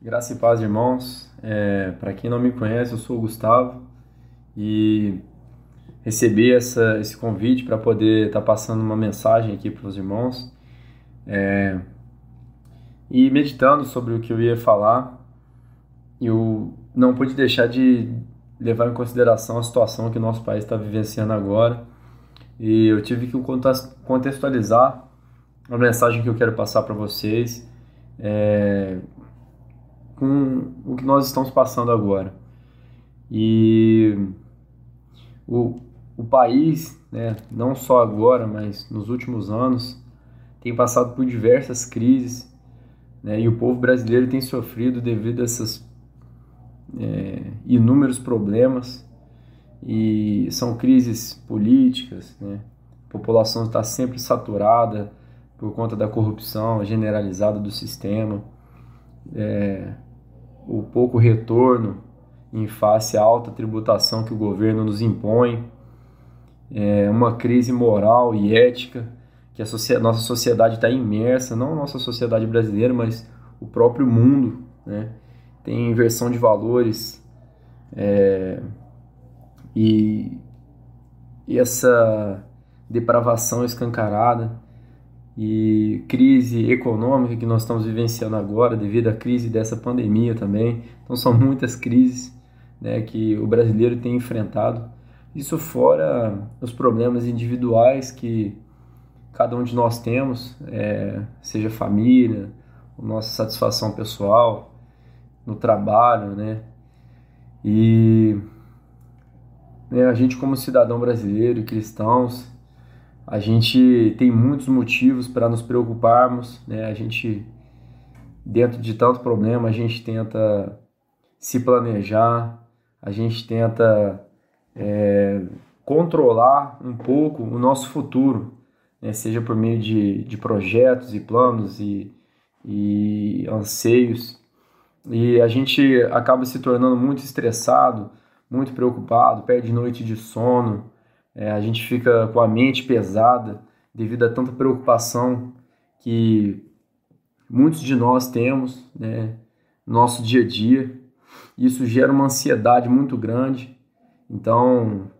Graça e paz, irmãos. É, Para quem não me conhece, eu sou o Gustavo e recebi essa, esse convite para poder estar tá passando uma mensagem aqui para os irmãos. É, e meditando sobre o que eu ia falar, eu não pude deixar de levar em consideração a situação que o nosso país está vivenciando agora e eu tive que contextualizar a mensagem que eu quero passar para vocês. É, com o que nós estamos passando agora. E o, o país, né, não só agora, mas nos últimos anos, tem passado por diversas crises né, e o povo brasileiro tem sofrido devido a esses é, inúmeros problemas. E são crises políticas, né? a população está sempre saturada por conta da corrupção generalizada do sistema. É, o pouco retorno em face à alta tributação que o governo nos impõe, é uma crise moral e ética que a nossa sociedade está imersa, não a nossa sociedade brasileira, mas o próprio mundo, né? tem inversão de valores é, e, e essa depravação escancarada e crise econômica que nós estamos vivenciando agora devido à crise dessa pandemia também. Então são muitas crises né, que o brasileiro tem enfrentado. Isso fora os problemas individuais que cada um de nós temos, é, seja família, nossa satisfação pessoal, no trabalho, né? E né, a gente como cidadão brasileiro cristãos a gente tem muitos motivos para nos preocuparmos, né? A gente, dentro de tanto problema, a gente tenta se planejar, a gente tenta é, controlar um pouco o nosso futuro, né? seja por meio de, de projetos e planos e, e anseios. E a gente acaba se tornando muito estressado, muito preocupado, perde noite de sono, é, a gente fica com a mente pesada devido a tanta preocupação que muitos de nós temos né, no nosso dia a dia. Isso gera uma ansiedade muito grande. Então,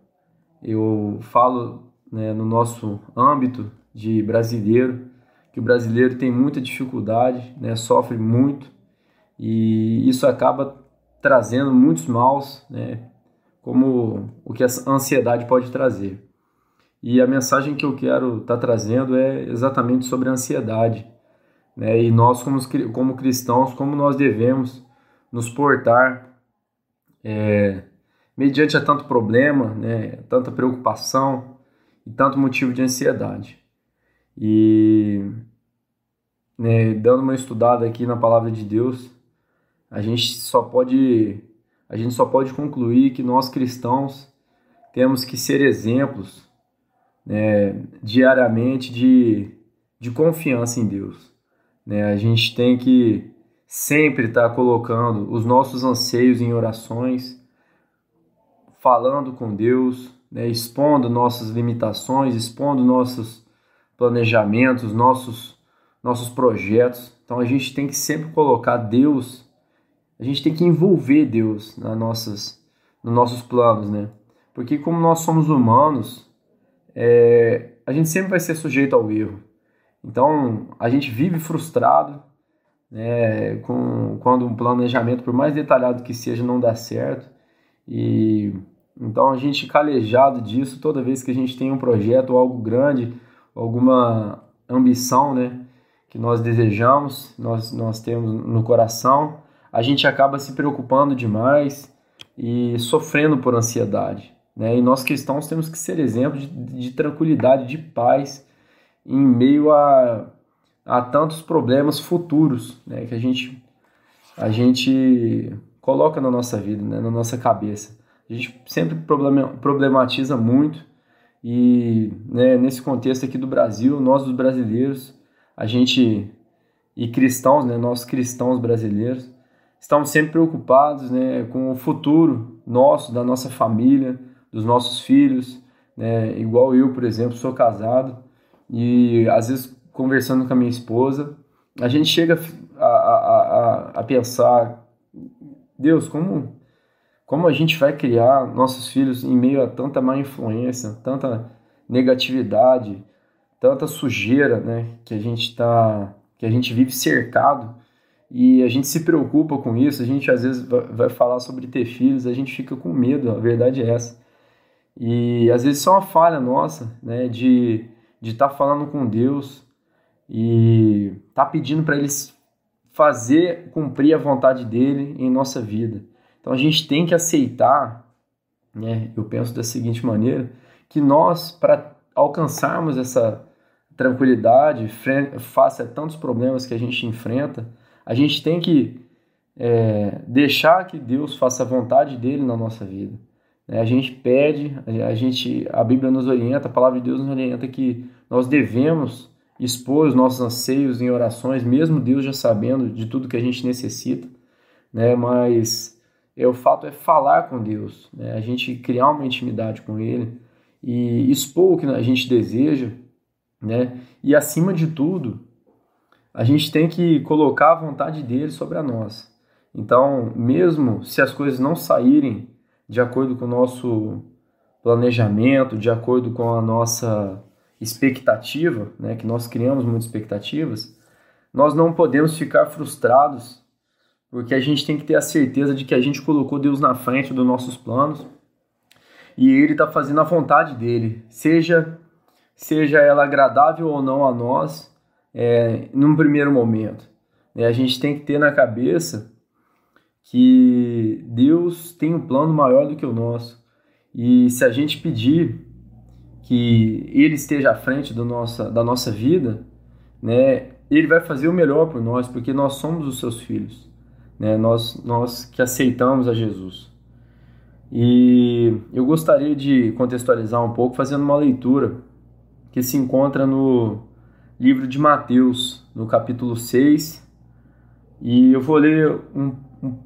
eu falo né, no nosso âmbito de brasileiro que o brasileiro tem muita dificuldade, né, sofre muito e isso acaba trazendo muitos maus, né, como o que a ansiedade pode trazer. E a mensagem que eu quero estar tá trazendo é exatamente sobre a ansiedade. Né? E nós, como, como cristãos, como nós devemos nos portar é, mediante a tanto problema, né? tanta preocupação e tanto motivo de ansiedade. E né, dando uma estudada aqui na palavra de Deus, a gente só pode a gente só pode concluir que nós cristãos temos que ser exemplos né, diariamente de, de confiança em Deus. Né? A gente tem que sempre estar tá colocando os nossos anseios em orações, falando com Deus, né, expondo nossas limitações, expondo nossos planejamentos, nossos, nossos projetos. Então a gente tem que sempre colocar Deus a gente tem que envolver Deus nas nossas, nos nossos planos, né? Porque como nós somos humanos, é, a gente sempre vai ser sujeito ao erro. Então, a gente vive frustrado, né, com, quando um planejamento, por mais detalhado que seja, não dá certo. E então a gente calejado disso toda vez que a gente tem um projeto algo grande, alguma ambição, né, que nós desejamos, nós, nós temos no coração, a gente acaba se preocupando demais e sofrendo por ansiedade. Né? E nós cristãos temos que ser exemplo de, de tranquilidade, de paz, em meio a, a tantos problemas futuros né? que a gente, a gente coloca na nossa vida, né? na nossa cabeça. A gente sempre problematiza muito e né, nesse contexto aqui do Brasil, nós os brasileiros, a gente e cristãos, né, nós cristãos brasileiros, estamos sempre preocupados né, com o futuro nosso, da nossa família, dos nossos filhos. Né? Igual eu, por exemplo, sou casado e às vezes conversando com a minha esposa, a gente chega a, a, a, pensar, Deus, como como a gente vai criar nossos filhos em meio a tanta má influência, tanta negatividade, tanta sujeira, né, que a gente tá, que a gente vive cercado e a gente se preocupa com isso. A gente às vezes vai falar sobre ter filhos, a gente fica com medo. A verdade é essa. E às vezes é uma falha nossa, né, de de estar tá falando com Deus e tá pedindo para eles fazer cumprir a vontade dele em nossa vida. Então a gente tem que aceitar, né, eu penso da seguinte maneira, que nós, para alcançarmos essa tranquilidade face a tantos problemas que a gente enfrenta, a gente tem que é, deixar que Deus faça a vontade dele na nossa vida. Né? A gente pede, a gente, a Bíblia nos orienta, a palavra de Deus nos orienta que nós devemos expor os nossos anseios em orações, mesmo Deus já sabendo de tudo que a gente necessita, né? Mas é, o fato é falar com Deus, né? a gente criar uma intimidade com Ele e expor o que a gente deseja, né? E acima de tudo, a gente tem que colocar a vontade dele sobre a nossa. Então, mesmo se as coisas não saírem de acordo com o nosso planejamento, de acordo com a nossa expectativa, né, que nós criamos muitas expectativas, nós não podemos ficar frustrados porque a gente tem que ter a certeza de que a gente colocou Deus na frente dos nossos planos e Ele está fazendo a vontade dele, seja seja ela agradável ou não a nós, é, num primeiro momento. É, a gente tem que ter na cabeça que Deus tem um plano maior do que o nosso e se a gente pedir que Ele esteja à frente do nossa, da nossa vida, né, Ele vai fazer o melhor por nós, porque nós somos os seus filhos né? nós, nós que aceitamos a Jesus. E eu gostaria de contextualizar um pouco fazendo uma leitura que se encontra no livro de Mateus, no capítulo 6. E eu vou ler um, um,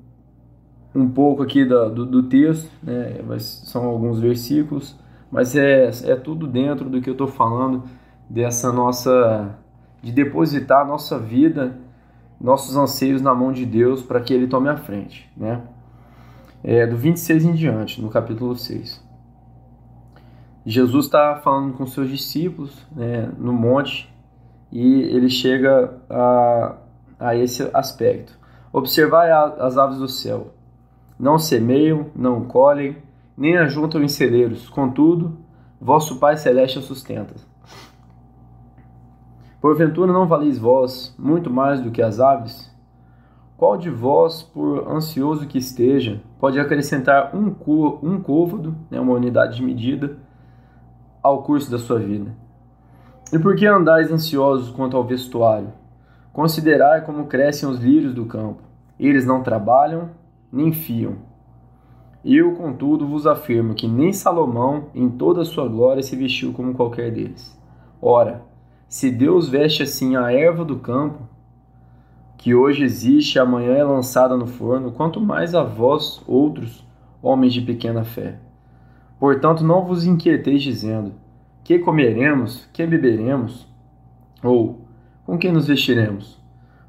um pouco aqui da, do, do, texto, né? são alguns versículos, mas é, é tudo dentro do que eu estou falando, dessa nossa. de depositar a nossa vida nossos anseios na mão de Deus para que Ele tome a frente, né? É, do 26 em diante, no capítulo 6. Jesus está falando com seus discípulos né, no monte e ele chega a, a esse aspecto. Observai as aves do céu. Não semeiam, não colhem, nem ajuntam em celeiros. Contudo, vosso Pai Celeste as sustenta. Porventura não valeis vós muito mais do que as aves? Qual de vós, por ansioso que esteja, pode acrescentar um, um côvado, né, uma unidade de medida, ao curso da sua vida? E por que andais ansiosos quanto ao vestuário? Considerai como crescem os lírios do campo. Eles não trabalham, nem fiam. Eu, contudo, vos afirmo que nem Salomão, em toda a sua glória, se vestiu como qualquer deles. Ora, se Deus veste assim a erva do campo, que hoje existe e amanhã é lançada no forno, quanto mais a vós, outros, homens de pequena fé. Portanto, não vos inquieteis dizendo: que comeremos, que beberemos, ou com que nos vestiremos?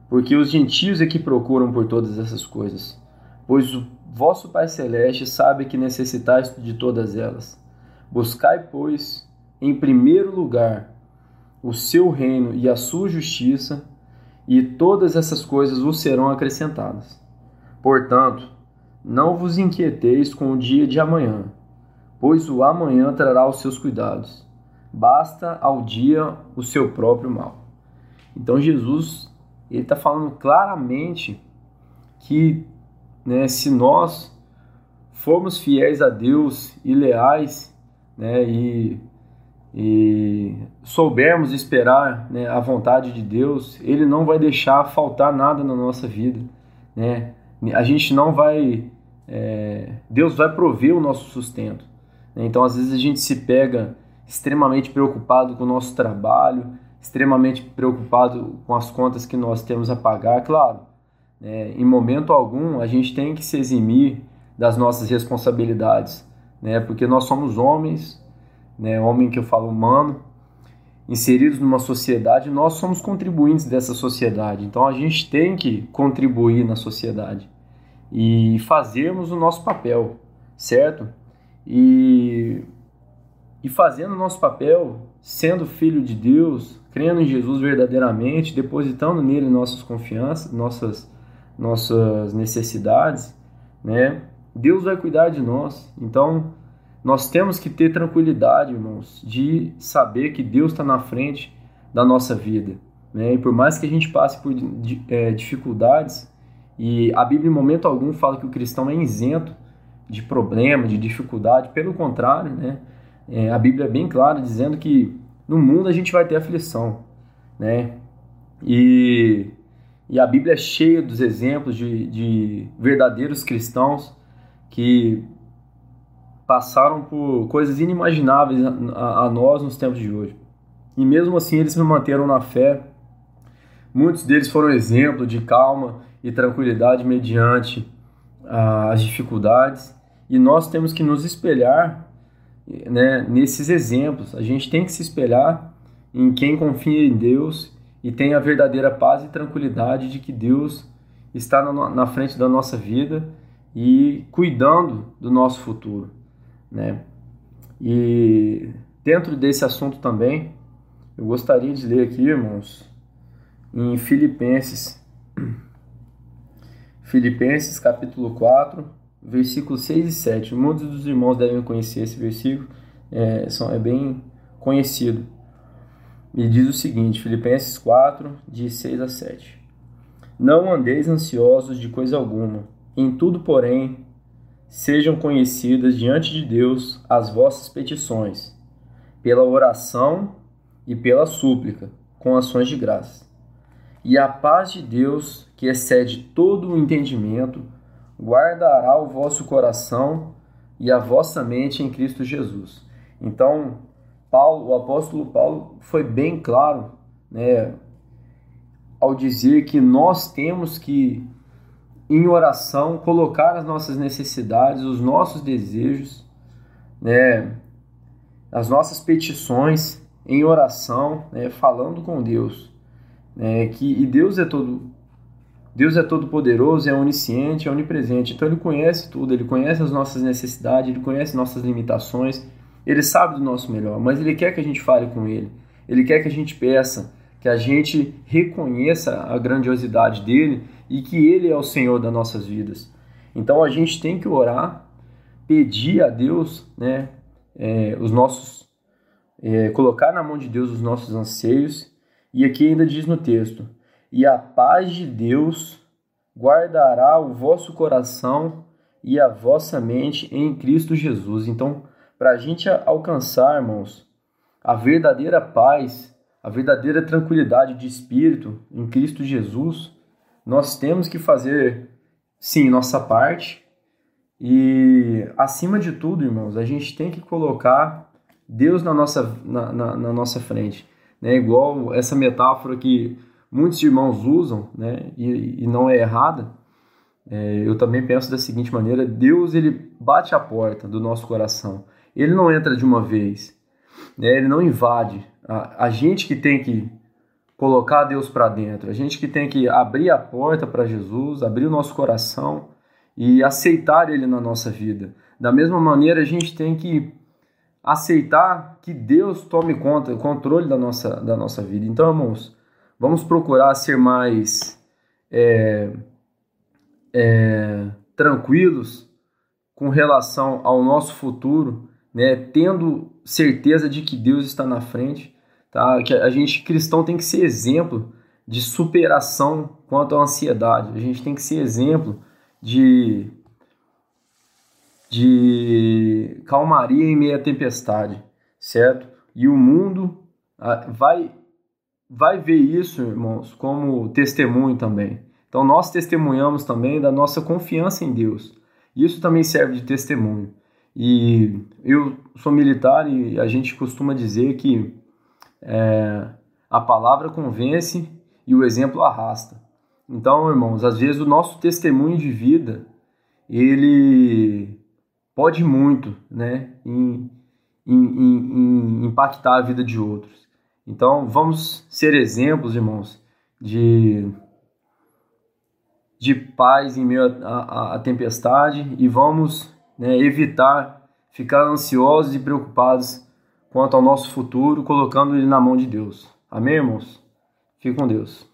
Porque os gentios é que procuram por todas essas coisas, pois o vosso Pai Celeste sabe que necessitais de todas elas. Buscai, pois, em primeiro lugar o seu reino e a sua justiça, e todas essas coisas vos serão acrescentadas. Portanto, não vos inquieteis com o dia de amanhã, pois o amanhã trará os seus cuidados. Basta ao dia o seu próprio mal. Então Jesus ele está falando claramente que né, se nós formos fiéis a Deus e leais né, e e soubermos esperar né, a vontade de Deus, Ele não vai deixar faltar nada na nossa vida. Né? A gente não vai. É, Deus vai prover o nosso sustento. Né? Então, às vezes, a gente se pega extremamente preocupado com o nosso trabalho, extremamente preocupado com as contas que nós temos a pagar. Claro, né? em momento algum, a gente tem que se eximir das nossas responsabilidades, né? porque nós somos homens né, homem que eu falo humano, inseridos numa sociedade, nós somos contribuintes dessa sociedade. Então a gente tem que contribuir na sociedade e fazermos o nosso papel, certo? E, e fazendo o nosso papel, sendo filho de Deus, crendo em Jesus verdadeiramente, depositando nele nossas confianças, nossas, nossas necessidades, né? Deus vai cuidar de nós. Então, nós temos que ter tranquilidade, irmãos, de saber que Deus está na frente da nossa vida. Né? E por mais que a gente passe por é, dificuldades, e a Bíblia em momento algum fala que o cristão é isento de problema, de dificuldade, pelo contrário, né? É, a Bíblia é bem clara dizendo que no mundo a gente vai ter aflição, né? E, e a Bíblia é cheia dos exemplos de, de verdadeiros cristãos que passaram por coisas inimagináveis a, a, nós nos tempos de hoje. E mesmo assim eles se manteram na fé. Muitos deles foram exemplo de calma e tranquilidade mediante ah, as dificuldades. E nós temos que nos espelhar né, nesses exemplos. A gente tem que se espelhar em quem confia em Deus e tem a verdadeira paz e tranquilidade de que Deus está na frente da nossa vida e cuidando do nosso futuro, né? E dentro desse assunto também, eu gostaria de ler aqui, irmãos, em Filipenses, Filipenses capítulo 4, versículos 6 e 7. Muitos dos irmãos devem conhecer esse versículo, é, são, é bem conhecido. E diz o seguinte, Filipenses 4, de 6 a 7. Não andeis ansiosos de coisa alguma, em tudo, porém, sejam conhecidas diante de Deus as vossas petições, pela oração e pela súplica, com ações de graça. E a paz de Deus, que excede todo o entendimento, guardará o vosso coração e a vossa mente em Cristo Jesus. Então, Paulo, o apóstolo Paulo foi bem claro, né, ao dizer que nós temos que em oração, colocar as nossas necessidades, os nossos desejos, né, as nossas petições em oração, né, falando com Deus, né, que e Deus é todo Deus é todo poderoso, é onisciente, é onipresente. Então ele conhece tudo, ele conhece as nossas necessidades, ele conhece nossas limitações, ele sabe do nosso melhor, mas ele quer que a gente fale com ele. Ele quer que a gente peça, que a gente reconheça a grandiosidade dele e que Ele é o Senhor das nossas vidas. Então a gente tem que orar, pedir a Deus, né, é, os nossos, é, colocar na mão de Deus os nossos anseios. E aqui ainda diz no texto: e a paz de Deus guardará o vosso coração e a vossa mente em Cristo Jesus. Então, para a gente alcançar, irmãos, a verdadeira paz, a verdadeira tranquilidade de espírito em Cristo Jesus, nós temos que fazer, sim, nossa parte. E, acima de tudo, irmãos, a gente tem que colocar Deus na nossa, na, na, na nossa frente. Né? Igual essa metáfora que muitos irmãos usam, né? e, e não é errada, é, eu também penso da seguinte maneira: Deus ele bate a porta do nosso coração. Ele não entra de uma vez, né? ele não invade. A, a gente que tem que colocar Deus para dentro. A gente que tem que abrir a porta para Jesus, abrir o nosso coração e aceitar Ele na nossa vida. Da mesma maneira, a gente tem que aceitar que Deus tome conta, controle da nossa, da nossa vida. Então, irmãos, vamos procurar ser mais é, é, tranquilos com relação ao nosso futuro, né? tendo certeza de que Deus está na frente tá? Que a gente cristão tem que ser exemplo de superação quanto à ansiedade. A gente tem que ser exemplo de de calmaria em meio à tempestade, certo? E o mundo ah, vai vai ver isso, irmãos, como testemunho também. Então nós testemunhamos também da nossa confiança em Deus. Isso também serve de testemunho. E eu sou militar e a gente costuma dizer que é, a palavra convence e o exemplo arrasta. Então, irmãos, às vezes o nosso testemunho de vida ele pode muito, né, em, em, em, em impactar a vida de outros. Então, vamos ser exemplos, irmãos, de, de paz em meio à tempestade e vamos né, evitar ficar ansiosos e preocupados quanto ao nosso futuro, colocando ele na mão de Deus. Amém, irmãos? Fique com Deus.